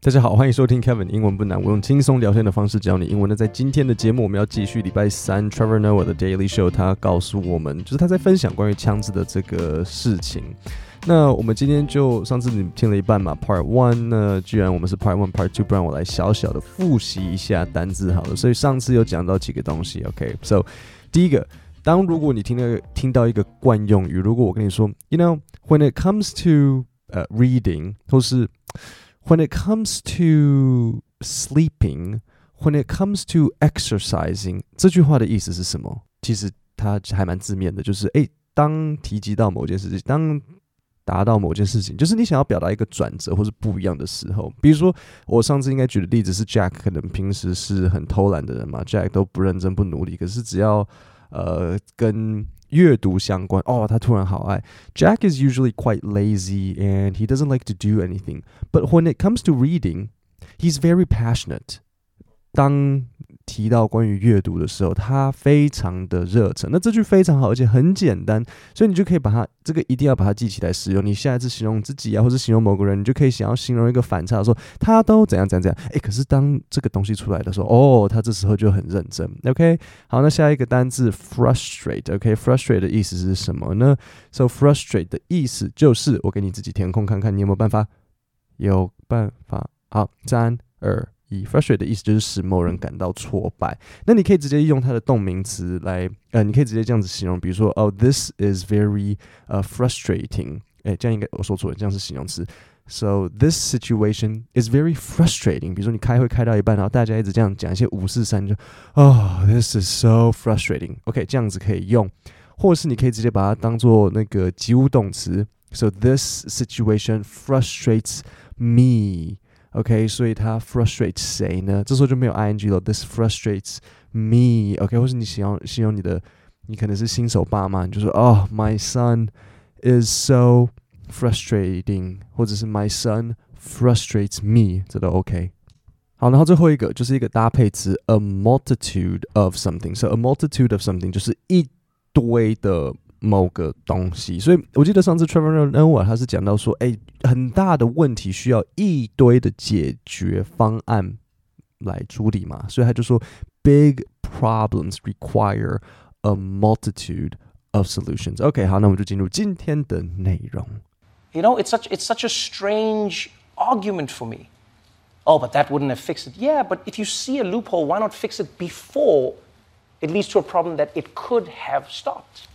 大家好，欢迎收听 Kevin 英文不难，我用轻松聊天的方式教你英文。那在今天的节目，我们要继续礼拜三 Trevor Noah 的 Daily Show，他告诉我们，就是他在分享关于枪支的这个事情。那我们今天就上次你听了一半嘛，Part One 呢，居然我们是 Part One、Part Two，不然我来小小的复习一下单字好了。所以上次有讲到几个东西，OK？So、第一个，当如果你听到听到一个惯用语，如果我跟你说，You know when it comes to 呃、reading，或是 When it comes to sleeping, when it comes to exercising，这句话的意思是什么？其实它还蛮字面的，就是诶，当提及到某件事情，当达到某件事情，就是你想要表达一个转折或是不一样的时候。比如说，我上次应该举的例子是 Jack，可能平时是很偷懒的人嘛，Jack 都不认真不努力，可是只要呃跟阅读相关哦，他突然好爱。Jack is usually quite lazy and he doesn't like to do anything, but when it comes to reading, he's very passionate. 当 提到关于阅读的时候，他非常的热忱。那这句非常好，而且很简单，所以你就可以把它这个一定要把它记起来使用。你下一次形容自己啊，或者形容某个人，你就可以想要形容一个反差，说他都怎样怎样怎样。诶，可是当这个东西出来的时候，哦，他这时候就很认真。OK，好，那下一个单字 frustrate。OK，frustrate、的意思是什么呢？So frustrate 的意思就是，我给你自己填空看看，你有没有办法？有办法。好，三二。以 frustrate 的意思就是使某人感到挫败，那你可以直接用它的动名词来，呃，你可以直接这样子形容，比如说，哦，this is very 呃、uh, frustrating，诶，这样应该我说错了，这样是形容词，so this situation is very frustrating。比如说你开会开到一半，然后大家一直这样讲一些五四三，就，哦，this is so frustrating，OK，、okay, 这样子可以用，或者是你可以直接把它当做那个及物动词，so this situation frustrates me。 OK，所以它 frustrates 谁呢？这时候就没有 ing 了。This frustrates me。OK，或是你形容形容你的，你可能是新手爸妈，你就说哦，My son is so frustrating，或者是 My son frustrates me，这都 OK。好，然后最后一个就是一个搭配词，a multitude of something。So a multitude of something 就是一堆的。 某个东西，所以我记得上次 Trevor Noah 他是讲到说，哎，很大的问题需要一堆的解决方案来处理嘛，所以他就说，big problems require a multitude of solutions。OK，好，那我们就进入今天的内容。You know, it's such it's such a strange argument for me. Oh, but that wouldn't have fixed it. Yeah, but if you see a loophole, why not fix it before it leads to a problem that it could have stopped?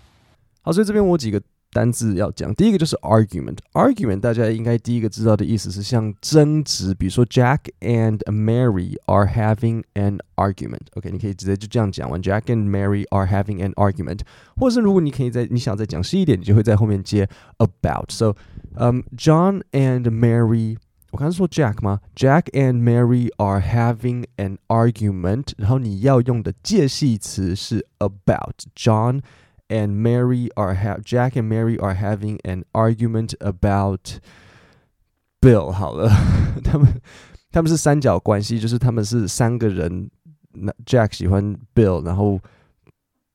好，所以这边我有几个单字要讲。第一个就是 argument。argument 大家应该第一个知道的意思是像争执，比如说 Jack and Mary are having an argument。OK，你可以直接就这样讲完，Jack and Mary are having an argument。或者是如果你可以在你想再讲细一点，你就会在后面接 about。So，嗯、um,，John and Mary，我刚才说 Jack 吗？Jack and Mary are having an argument。然后你要用的介系词是 about John。 And Mary are have Jack and Mary are having an argument about Bill。好了，他们他们是三角关系，就是他们是三个人。那 Jack 喜欢 Bill，然后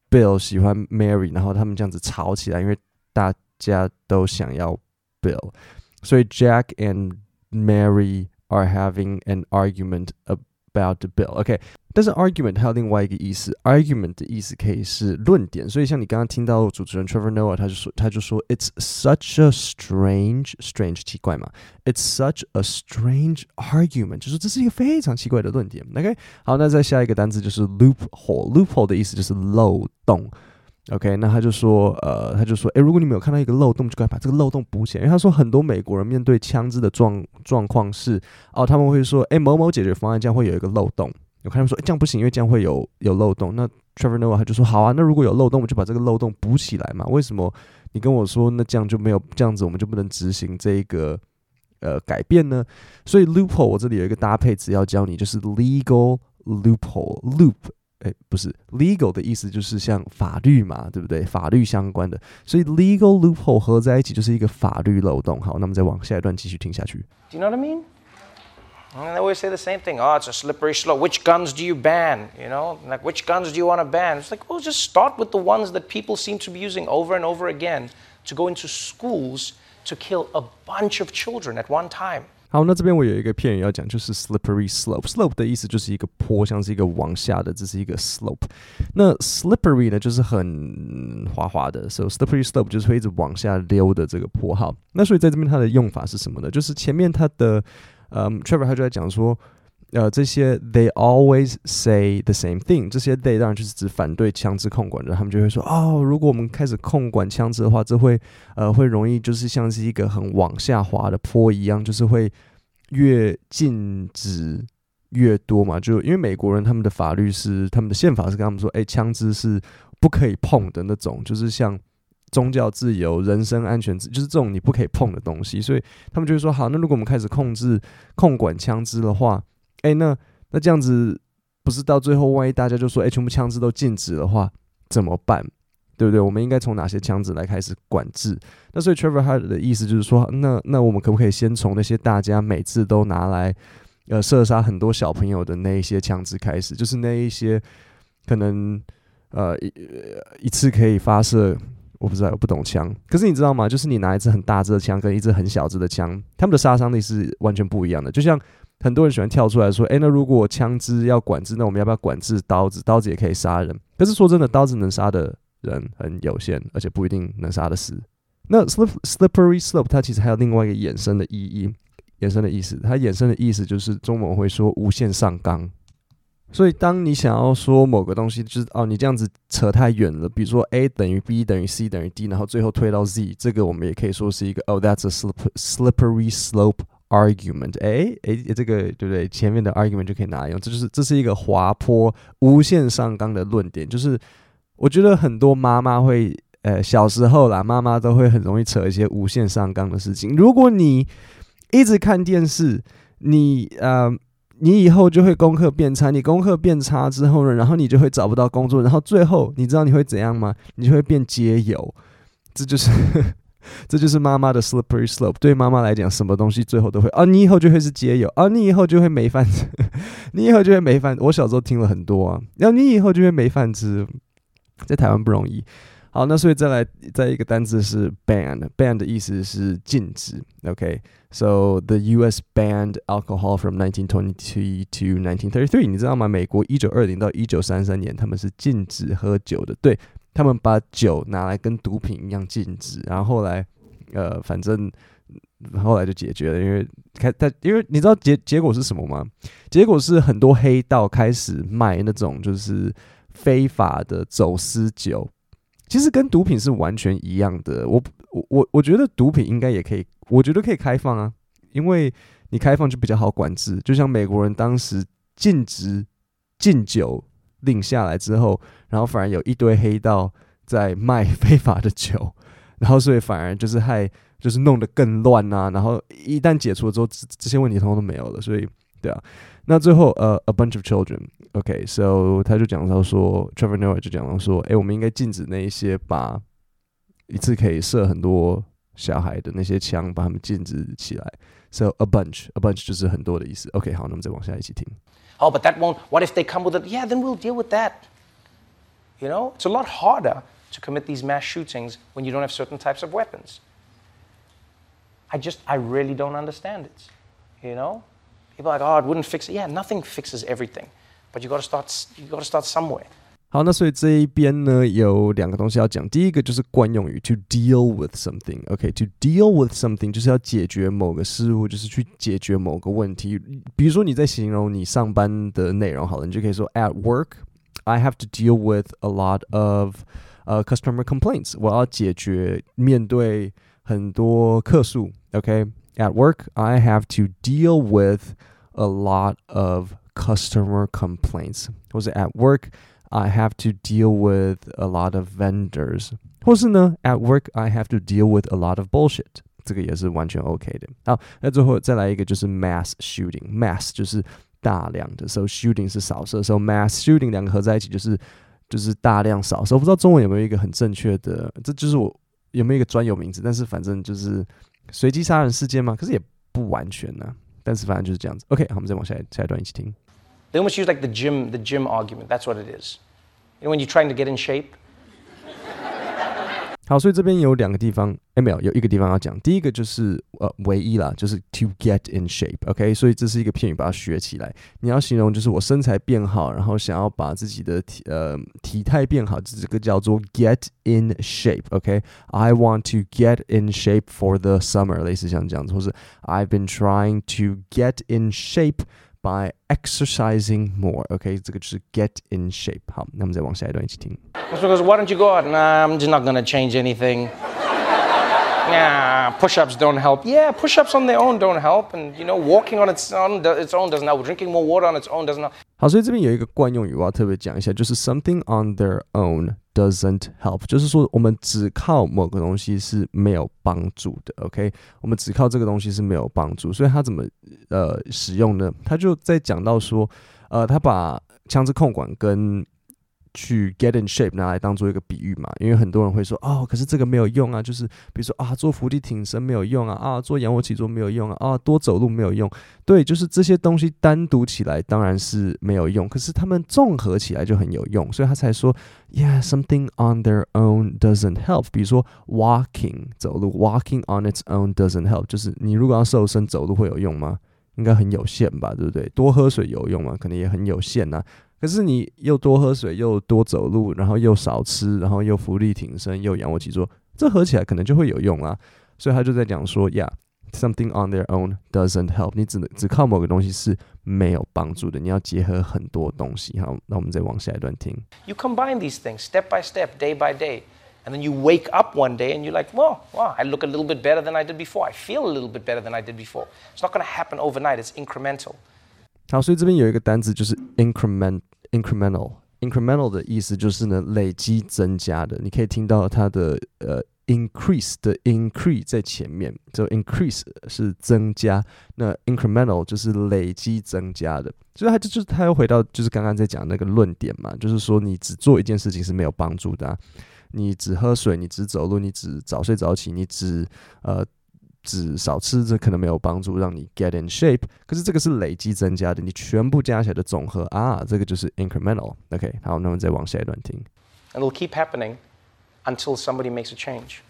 Bill 喜欢 Mary，然后他们这样子吵起来，因为大家都想要 Bill，所以 Jack and Mary are having an argument about Bill。OK。但是 argument 还有另外一个意思，argument 的意思可以是论点，所以像你刚刚听到主持人 Trevor Noah，他就说他就说 It's such a strange strange 奇怪嘛，It's such a strange argument，就是这是一个非常奇怪的论点。OK，好，那再下一个单词就是 loophole，loophole 的意思就是漏洞。 OK，那他就说呃，他就说，诶，如果你没有看到一个漏洞，就该把这个漏洞补起来。因为他说很多美国人面对枪支的状状况是，哦，他们会说，诶，某某解决方案这样会有一个漏洞。我看他们说，诶，这样不行，因为这样会有有漏洞。那 Trevor Noah 他就说，好啊，那如果有漏洞，我们就把这个漏洞补起来嘛。为什么你跟我说，那这样就没有这样子，我们就不能执行这一个呃改变呢？所以 loophole 我这里有一个搭配词要教你，就是 legal loophole loop，诶，不是 legal 的意思就是像法律嘛，对不对？法律相关的，所以 legal loophole 合在一起就是一个法律漏洞。好，那么再往下一段继续听下去。Do you know what I mean? And they always say the same thing. Oh, it's a slippery slope. Which guns do you ban? You know, like which guns do you want to ban? It's like, well, just start with the ones that people seem to be using over and over again to go into schools to kill a bunch of children at one time. 好，那这边我有一个片语要讲，就是 slippery slope。slope 的意思就是一个坡，像是一个往下的，这是一个 slope。那 slippery 呢，就是很滑滑的，so slippery slope 就是会一直往下溜的这个坡。好，那所以在这边它的用法是什么呢？就是前面它的，嗯，Trevor 他就在讲说。呃，这些 they always say the same thing，这些 they 当然就是指反对枪支控管的，他们就会说哦，如果我们开始控管枪支的话，这会呃会容易就是像是一个很往下滑的坡一样，就是会越禁止越多嘛。就因为美国人他们的法律是他们的宪法是跟他们说，哎，枪支是不可以碰的那种，就是像宗教自由、人身安全，就是这种你不可以碰的东西，所以他们就会说好，那如果我们开始控制控管枪支的话。哎，那那这样子不是到最后，万一大家就说，哎，全部枪支都禁止的话，怎么办？对不对？我们应该从哪些枪支来开始管制？那所以 Trevor Hart 的意思就是说，那那我们可不可以先从那些大家每次都拿来呃射杀很多小朋友的那一些枪支开始？就是那一些可能呃一一次可以发射，我不知道，我不懂枪。可是你知道吗？就是你拿一支很大支的枪跟一支很小支的枪，他们的杀伤力是完全不一样的。就像很多人喜欢跳出来说：“诶，那如果枪支要管制，那我们要不要管制刀子？刀子也可以杀人。可是说真的，刀子能杀的人很有限，而且不一定能杀得死。那 slip slippery slope 它其实还有另外一个衍生的意义，衍生的意思，它衍生的意思就是中文会说无限上纲。所以当你想要说某个东西，就是哦，你这样子扯太远了，比如说 A 等于 B 等于 C 等于 D，然后最后推到 Z，这个我们也可以说是一个哦，that's a slip slippery slope。argument，哎哎，这个对不对？前面的 argument 就可以拿来用，这就是这是一个滑坡、无限上纲的论点。就是我觉得很多妈妈会，呃，小时候啦，妈妈都会很容易扯一些无限上纲的事情。如果你一直看电视，你呃，你以后就会功课变差。你功课变差之后呢，然后你就会找不到工作，然后最后你知道你会怎样吗？你就会变街友。这就是。这就是妈妈的 slippery slope。对妈妈来讲，什么东西最后都会啊，你以后就会是街友啊，你以后就会没饭吃，你以后就会没饭。我小时候听了很多啊，然后你以后就会没饭吃，在台湾不容易。好，那所以再来再一个单字是 ban，ban 的意思是禁止。OK，so the U.S. banned alcohol from 1922 to 1933。你知道吗？美国一九二零到一九三三年，他们是禁止喝酒的。对。他们把酒拿来跟毒品一样禁止，然后后来，呃，反正后来就解决了，因为开他，因为你知道结结果是什么吗？结果是很多黑道开始卖那种就是非法的走私酒，其实跟毒品是完全一样的。我我我我觉得毒品应该也可以，我觉得可以开放啊，因为你开放就比较好管制。就像美国人当时禁止禁酒。令下来之后，然后反而有一堆黑道在卖 非法的酒，然后所以反而就是害，就是弄得更乱啊。然后一旦解除了之后，这这些问题通通都没有了。所以，对啊。那最后，呃，a bunch of children，OK，so、他就讲到说，Trevor Noah 就讲到说，诶，我们应该禁止那一些把一次可以射很多小孩的那些枪，把他们禁止起来。So a bunch，a bunch 就是很多的意思。OK，好，那我们再往下一起听。Oh, but that won't. What if they come with it? Yeah, then we'll deal with that. You know, it's a lot harder to commit these mass shootings when you don't have certain types of weapons. I just, I really don't understand it. You know, people are like, oh, it wouldn't fix it. Yeah, nothing fixes everything, but you got to start. You got to start somewhere. 好，那所以这一边呢，有两个东西要讲。第一个就是惯用语，to deal with something。OK，to deal with something 就是要解决某个事物，就是去解决某个问题。比如说你在形容你上班的内容，好了，你就可以说，At work, I have to deal with a lot of 呃、uh, customer complaints。我要解决面对很多客诉。OK，at work, I have to deal with a lot of customer complaints。或者 at work。 I have to deal with a lot of vendors，或是呢，at work I have to deal with a lot of bullshit，这个也是完全 OK 的。好，那最后再来一个就是 mass shooting，mass 就是大量的，so shooting 是扫射，so mass shooting 两个合在一起就是就是大量扫射。我不知道中文有没有一个很正确的，这就是我有没有一个专有名词，但是反正就是随机杀人事件嘛，可是也不完全呢、啊，但是反正就是这样子。OK，好，我们再往下下一段一起听。They almost use like the gym, the gym argument. That's what it is. You know, when you're trying to get in shape. 好，所以这边有两个地方，哎，没有，有一个地方要讲。第一个就是呃，唯一啦，就是 to get in shape，OK，okay？所以这是一个片语，把它学起来。你要形容就是我身材变好，然后想要把自己的体呃体态变好，这个叫做 get in shape，OK？I want to get in shape for the summer，类似像这样子，或是 I've been trying to get in shape。 by exercising more. OK，这个就是 get in shape。好，那我们再往下一段一起听。Because why don't you go out? Nah, I'm just not gonna change anything. Yeah, push-ups don't help. Yeah, push-ups on their own don't help, and you know, walking on its own, its own doesn't help. Drinking more water on its own doesn't help. 好，所以这边有一个惯用语，我要特别讲一下，就是 something on their own doesn't help，就是说我们只靠某个东西是没有帮助的。OK，我们只靠这个东西是没有帮助，所以他怎么呃使用呢？他就在讲到说，呃，他把枪支控管跟去 get in shape 拿来当做一个比喻嘛，因为很多人会说哦，可是这个没有用啊，就是比如说啊，做伏地挺身没有用啊，啊，做仰卧起坐没有用啊，啊，多走路没有用，对，就是这些东西单独起来当然是没有用，可是他们综合起来就很有用，所以他才说，yeah，something on their own doesn't help。比如说 walking 走路，walking on its own doesn't help，就是你如果要瘦身，走路会有用吗？应该很有限吧，对不对？多喝水有用吗？可能也很有限呐、可是你又多喝水，又多走路，然后又少吃，然后又浮力挺身，又仰卧起坐，这合起来可能就会有用啊。所以他就在讲说，Yeah，something on their own doesn't help。你只能只靠某个东西是没有帮助的，你要结合很多东西。好，那我们再往下一段听。You combine these things step by step, day by day, and then you wake up one day and you're like, well, wow, I look a little bit better than I did before. I feel a little bit better than I did before. It's not going to happen overnight. It's incremental. 好，所以这边有一个单词就是 Incremental，incremental 的意思就是呢累积增加的。你可以听到它的呃 increase 的 increase 在前面，就 increase 是增加，那 incremental 就是累积增加的。所以它就就是它又回到就是刚刚在讲那个论点嘛，就是说你只做一件事情是没有帮助的，你只喝水，你只走路，你只早睡早起，你只呃。只少吃，这可能没有帮助，让你 get in shape。可是这个是累积增加的，你全部加起来的总和啊，这个就是 incremental。OK，好，那我们再往下一段听。And it'll keep happening until somebody makes a change.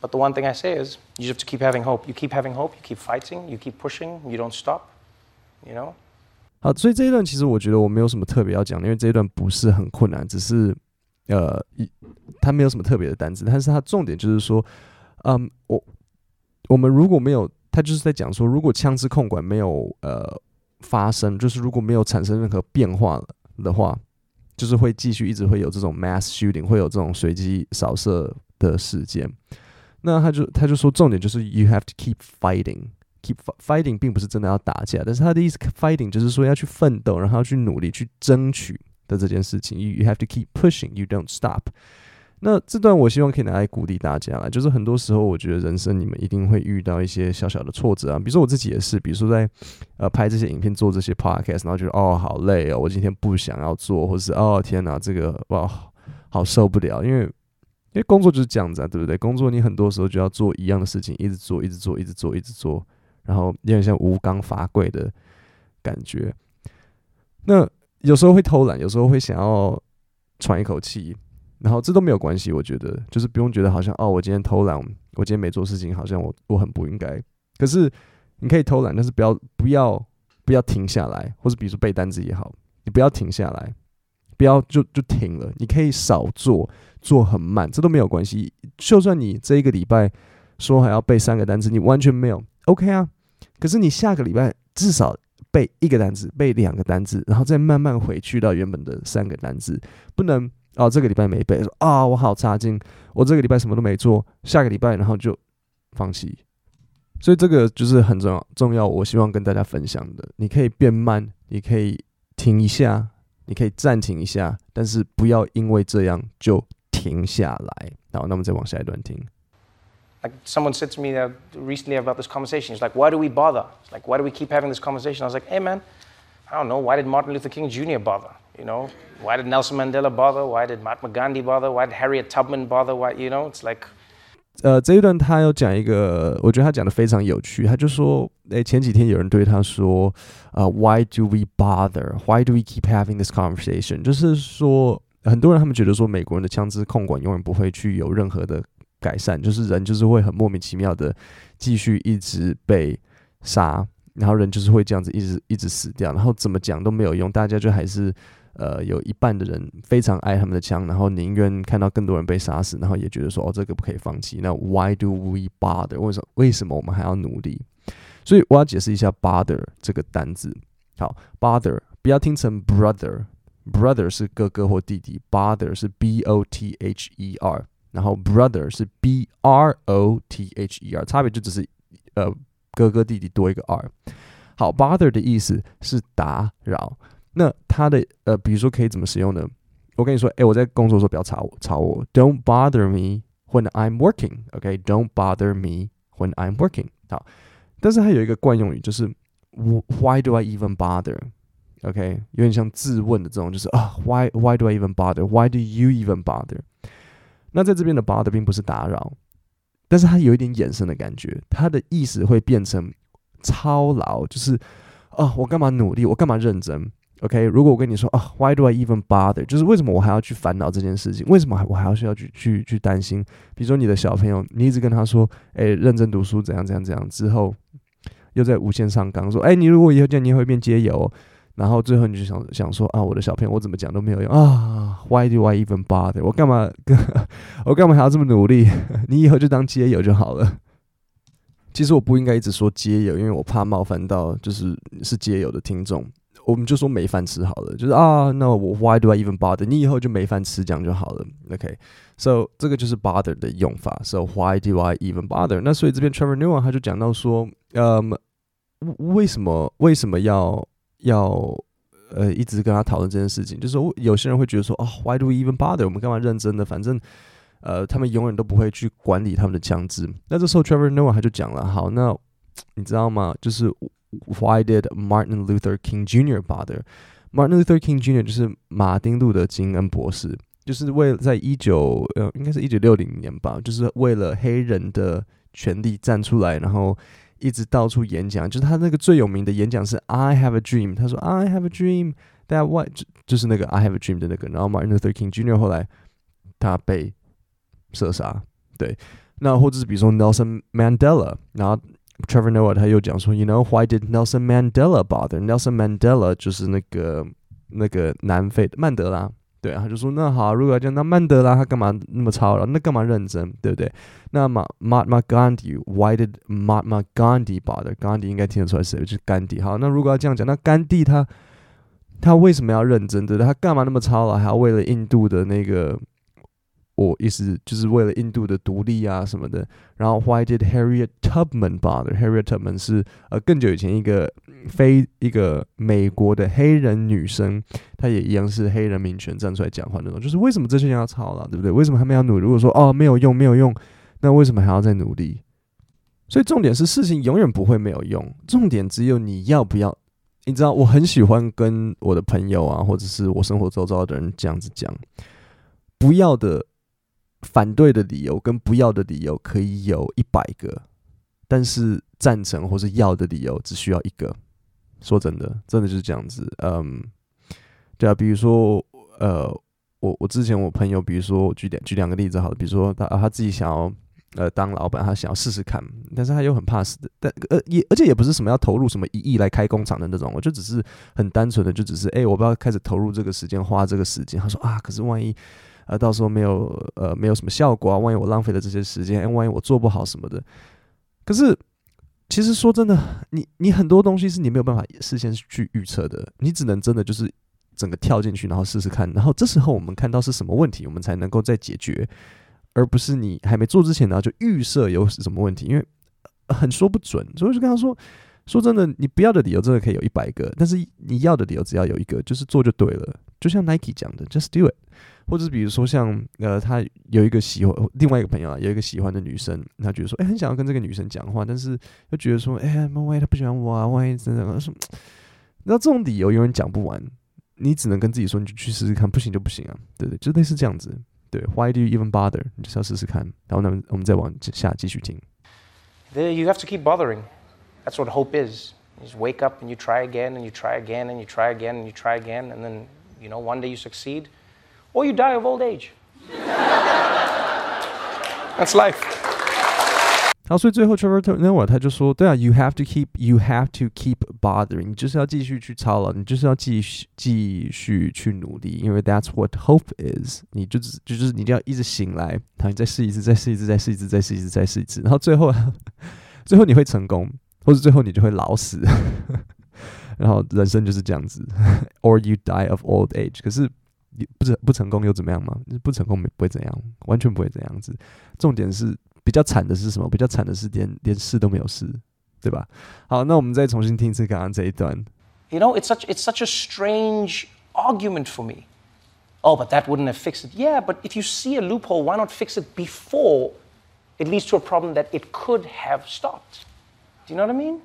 But the one thing I say is, you have to keep having hope. You keep having hope. You keep fighting. You keep pushing. You don't stop. You know. 好，所以这一段其实我觉得我没有什么特别要讲，因为这一段不是很困难，只是呃，它没有什么特别的单词，但是它重点就是说，嗯，我。我们如果没有，他就是在讲说，如果枪支控管没有呃发生，就是如果没有产生任何变化的话，就是会继续一直会有这种 mass shooting，会有这种随机扫射的事件。那他就他就说，重点就是 you have to keep fighting，keep fighting 并不是真的要打架，但是他的意思 fighting 就是说要去奋斗，然后要去努力去争取的这件事情。you you have to keep pushing，you don't stop。那这段我希望可以拿来鼓励大家啦，就是很多时候我觉得人生你们一定会遇到一些小小的挫折啊，比如说我自己也是，比如说在呃拍这些影片、做这些 podcast，然后觉得哦好累哦，我今天不想要做，或者是哦天哪这个哇好受不了，因为因为工作就是这样子啊，对不对？工作你很多时候就要做一样的事情，一直做，一直做，一直做，一直做，然后有点像无刚伐贵的感觉。那有时候会偷懒，有时候会想要喘一口气。然后这都没有关系，我觉得就是不用觉得好像哦，我今天偷懒，我今天没做事情，好像我我很不应该。可是你可以偷懒，但是不要不要不要停下来，或者比如说背单词也好，你不要停下来，不要就就停了。你可以少做，做很慢，这都没有关系。就算你这一个礼拜说还要背三个单词，你完全没有 OK 啊。可是你下个礼拜至少背一个单词，背两个单词，然后再慢慢回去到原本的三个单词，不能。哦，这个礼拜没背，说啊、我好差劲，我这个礼拜什么都没做，下个礼拜然后就放弃，所以这个就是很重要，重要。我希望跟大家分享的，你可以变慢，你可以停一下，你可以暂停一下，但是不要因为这样就停下来。好，那我们再往下一段听。Like someone said to me recently about this conversation, he's like, why do we bother? Like, why do we keep having this conversation? I was like, hey man, I don't know, why did Martin Luther King Jr. bother? You know, why did Nelson Mandela bother? Why did Mahatma Gandhi bother? Why did Harriet Tubman bother? Why, you know, it's like，呃，这一段他有讲一个，我觉得他讲的非常有趣。他就说，诶，前几天有人对他说，呃，Why do we bother? Why do we keep having this conversation? 就是说，很多人他们觉得说美国人的枪支控管永远不会去有任何的改善，就是人就是会很莫名其妙的继续一直被杀，然后人就是会这样子一直一直死掉，然后怎么讲都没有用，大家就还是。呃，有一半的人非常爱他们的枪，然后宁愿看到更多人被杀死，然后也觉得说，哦，这个不可以放弃。那 Why do we bother？为什么？为什么我们还要努力？所以我要解释一下 bother 这个单字。好，bother 不要听成 brother，brother 是哥哥或弟弟，bother 是 b o t h e r，然后 brother 是 b r o t h e r，差别就只是呃哥哥弟弟多一个 r。好，bother 的意思是打扰。那它的呃，比如说可以怎么使用呢？我跟你说，诶，我在工作的时候不要吵我，吵我，Don't bother me when I'm working，OK？Don't bother me when I'm working。好，但是它有一个惯用语，就是 Why do I even bother？OK？有点像自问的这种，就是啊，Why Why do I even bother？Why do you even bother？那在这边的 bother 并不是打扰，但是它有一点衍生的感觉，它的意思会变成操劳，就是啊，我干嘛努力？我干嘛认真？OK，如果我跟你说啊，Why do I even bother？就是为什么我还要去烦恼这件事情？为什么我还要需要去去去担心？比如说你的小朋友，你一直跟他说，哎，认真读书，怎样怎样怎样，之后又在无限上纲说，哎，你如果以后见，你也会变街友，然后最后你就想想说啊，我的小朋友，我怎么讲都没有用啊，Why do I even bother？我干嘛？我干嘛还要这么努力？你以后就当街友就好了。其实我不应该一直说街友，因为我怕冒犯到就是是街友的听众。我们就说没饭吃好了，就是啊，那我 Why do I even bother？你以后就没饭吃，这样就好了。OK，so 这个就是 bother 的用法。So Why do I even bother？那所以这边 Trevor Noah 他就讲到说，嗯，为什么为什么要要呃一直跟他讨论这件事情？就是有些人会觉得说，啊，Why do we even bother？我们干嘛认真的？反正呃他们永远都不会去管理他们的枪支。那这时候 Trevor Noah 他就讲了，好，那你知道吗？就是。Why did Martin Luther King Jr. bother? Martin Luther King Jr. 就是马丁路德金恩博士，就是为了在一九呃，应该是一九六零年吧，就是为了黑人的权利站出来，然后一直到处演讲。就是他那个最有名的演讲是 "I have a dream"，他说 "I have a dream that what" 就就是那个 "I have a dream" 的那个。然后 Martin Luther King Jr. 后来他被射杀，对。那或者是比如说 Nelson Mandela，然后。Trevor Noah 他又讲说，You know why did Nelson Mandela bother? Nelson Mandela 就是那个那个南非的曼德拉，对啊，他就说那好，如果要讲那曼德拉他干嘛那么操劳，那干嘛认真，对不对？那么 Mahatma Gandhi，Why did Mahatma Gandhi bother？Gandhi 应该听得出来谁，就是甘地。好，那如果要这样讲，那甘地他他为什么要认真？对不对？他干嘛那么操劳，还要为了印度的那个？我意思就是为了印度的独立啊什么的，然后 Why did Harriet Tubman bother？Harriet Tubman 是呃更久以前一个非一个美国的黑人女生，她也一样是黑人民权站出来讲话那种。就是为什么这些人要吵了，对不对？为什么他们要努力？如果说哦没有用没有用，那为什么还要再努力？所以重点是事情永远不会没有用，重点只有你要不要。你知道我很喜欢跟我的朋友啊，或者是我生活周遭的人这样子讲，不要的。反对的理由跟不要的理由可以有一百个，但是赞成或是要的理由只需要一个。说真的，真的就是这样子。嗯，对啊，比如说，呃，我我之前我朋友，比如说我举两举两个例子好了，比如说他他自己想要呃当老板，他想要试试看，但是他又很怕死的，但呃也而且也不是什么要投入什么一亿来开工厂的那种，我就只是很单纯的，就只是哎，我不要开始投入这个时间，花这个时间。他说啊，可是万一。呃，到时候没有呃，没有什么效果啊，万一我浪费了这些时间，万一我做不好什么的。可是，其实说真的，你你很多东西是你没有办法事先去预测的，你只能真的就是整个跳进去，然后试试看，然后这时候我们看到是什么问题，我们才能够再解决，而不是你还没做之前，然后就预设有什么问题，因为很说不准。所以就跟他说，说真的，你不要的理由真的可以有一百个，但是你要的理由只要有一个，就是做就对了。就像 Nike 讲的，Just do it。或者是比如说像呃，他有一个喜欢另外一个朋友啊，有一个喜欢的女生，他觉得说，哎、欸，很想要跟这个女生讲话，但是又觉得说，哎、欸，万一她不喜欢我啊，万一真的说，那这种理由永远讲不完，你只能跟自己说，你就去试试看，不行就不行啊，对对，就类似这样子。对，Why do you even bother？你就是要试试看，然后呢，我们再往下继续听。There you have to keep bothering. That's what hope is. You just wake up and you try again and you try again and you try again and you try again and then you know one day you succeed. or you die of old age. That's life. 好，所以最后 Trevor Noah 他就说，对啊，you have to keep, you have to keep bothering，你就是要继续去操劳，你就是要继续继续去努力，因为 that's what hope is，你就只就是你就要一直醒来，然后你再试一次，再试一次，再试一次，再试一次，再试一次，然后最后最后你会成功，或者最后你就会老死， 然后人生就是这样子，or you die of old age，可是。你不成不成功又怎么样吗？不成功不会怎样，完全不会这样子。重点是比较惨的是什么？比较惨的是连连试都没有试，对吧？好，那我们再重新听一次刚刚这一段。You know, it's such it's such a strange argument for me. Oh, but that wouldn't have fixed it. Yeah, but if you see a loophole, why not fix it before it leads to a problem that it could have stopped? Do you know what I mean?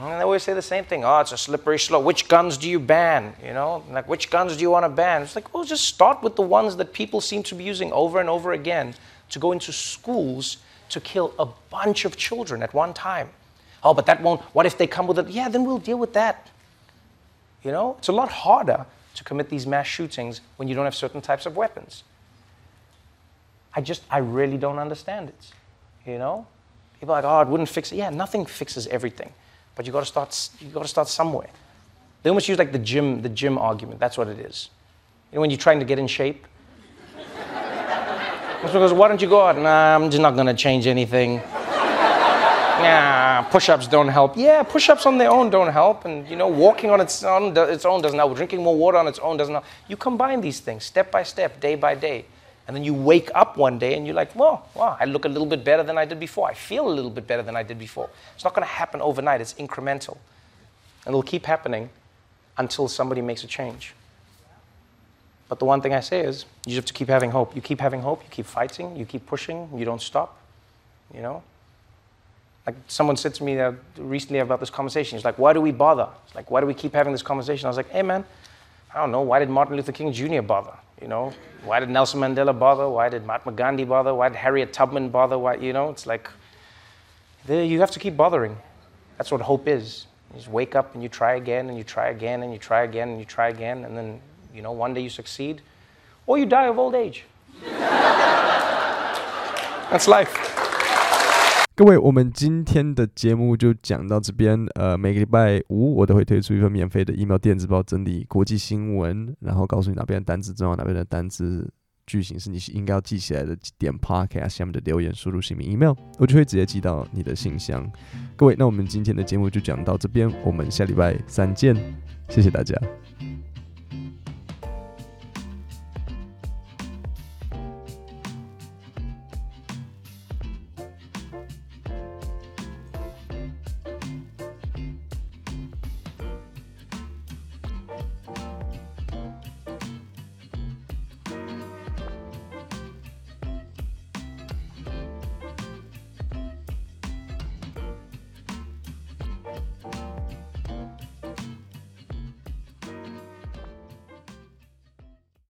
And they always say the same thing. Oh, it's a slippery slope. Which guns do you ban? You know, like which guns do you want to ban? It's like, well, just start with the ones that people seem to be using over and over again to go into schools to kill a bunch of children at one time. Oh, but that won't. What if they come with it? Yeah, then we'll deal with that. You know, it's a lot harder to commit these mass shootings when you don't have certain types of weapons. I just, I really don't understand it. You know, people are like, oh, it wouldn't fix it. Yeah, nothing fixes everything. But you got to start. You got to start somewhere. They almost use like the gym, the gym argument. That's what it is. You know, when you're trying to get in shape. Because why don't you go out? Nah, I'm just not going to change anything. Nah, push-ups don't help. Yeah, push-ups on their own don't help, and you know, walking on its own, its own doesn't help. Drinking more water on its own doesn't help. You combine these things step by step, day by day. And then you wake up one day and you're like, well, wow, I look a little bit better than I did before. I feel a little bit better than I did before. It's not going to happen overnight, it's incremental. And it'll keep happening until somebody makes a change. But the one thing I say is, you have to keep having hope. You keep having hope, you keep fighting, you keep pushing, you don't stop. You know? Like someone said to me uh, recently about this conversation. He's like, why do we bother? It's like, why do we keep having this conversation? I was like, hey man, I don't know. Why did Martin Luther King Jr. bother? You know, why did Nelson Mandela bother? Why did Mahatma Gandhi bother? Why did Harriet Tubman bother? Why, you know, it's like you have to keep bothering. That's what hope is. You just wake up and you try again and you try again and you try again and you try again and then, you know, one day you succeed or you die of old age. That's life. 各位，我们今天的节目就讲到这边。呃，每个礼拜五我都会推出一份免费的 email 电子报，整理国际新闻，然后告诉你哪边的单词重要，哪边的单词句型是你应该要记起来的。点 podcast 下面的留言，输入姓名 email，我就会直接寄到你的信箱。各位，那我们今天的节目就讲到这边，我们下礼拜三见，谢谢大家。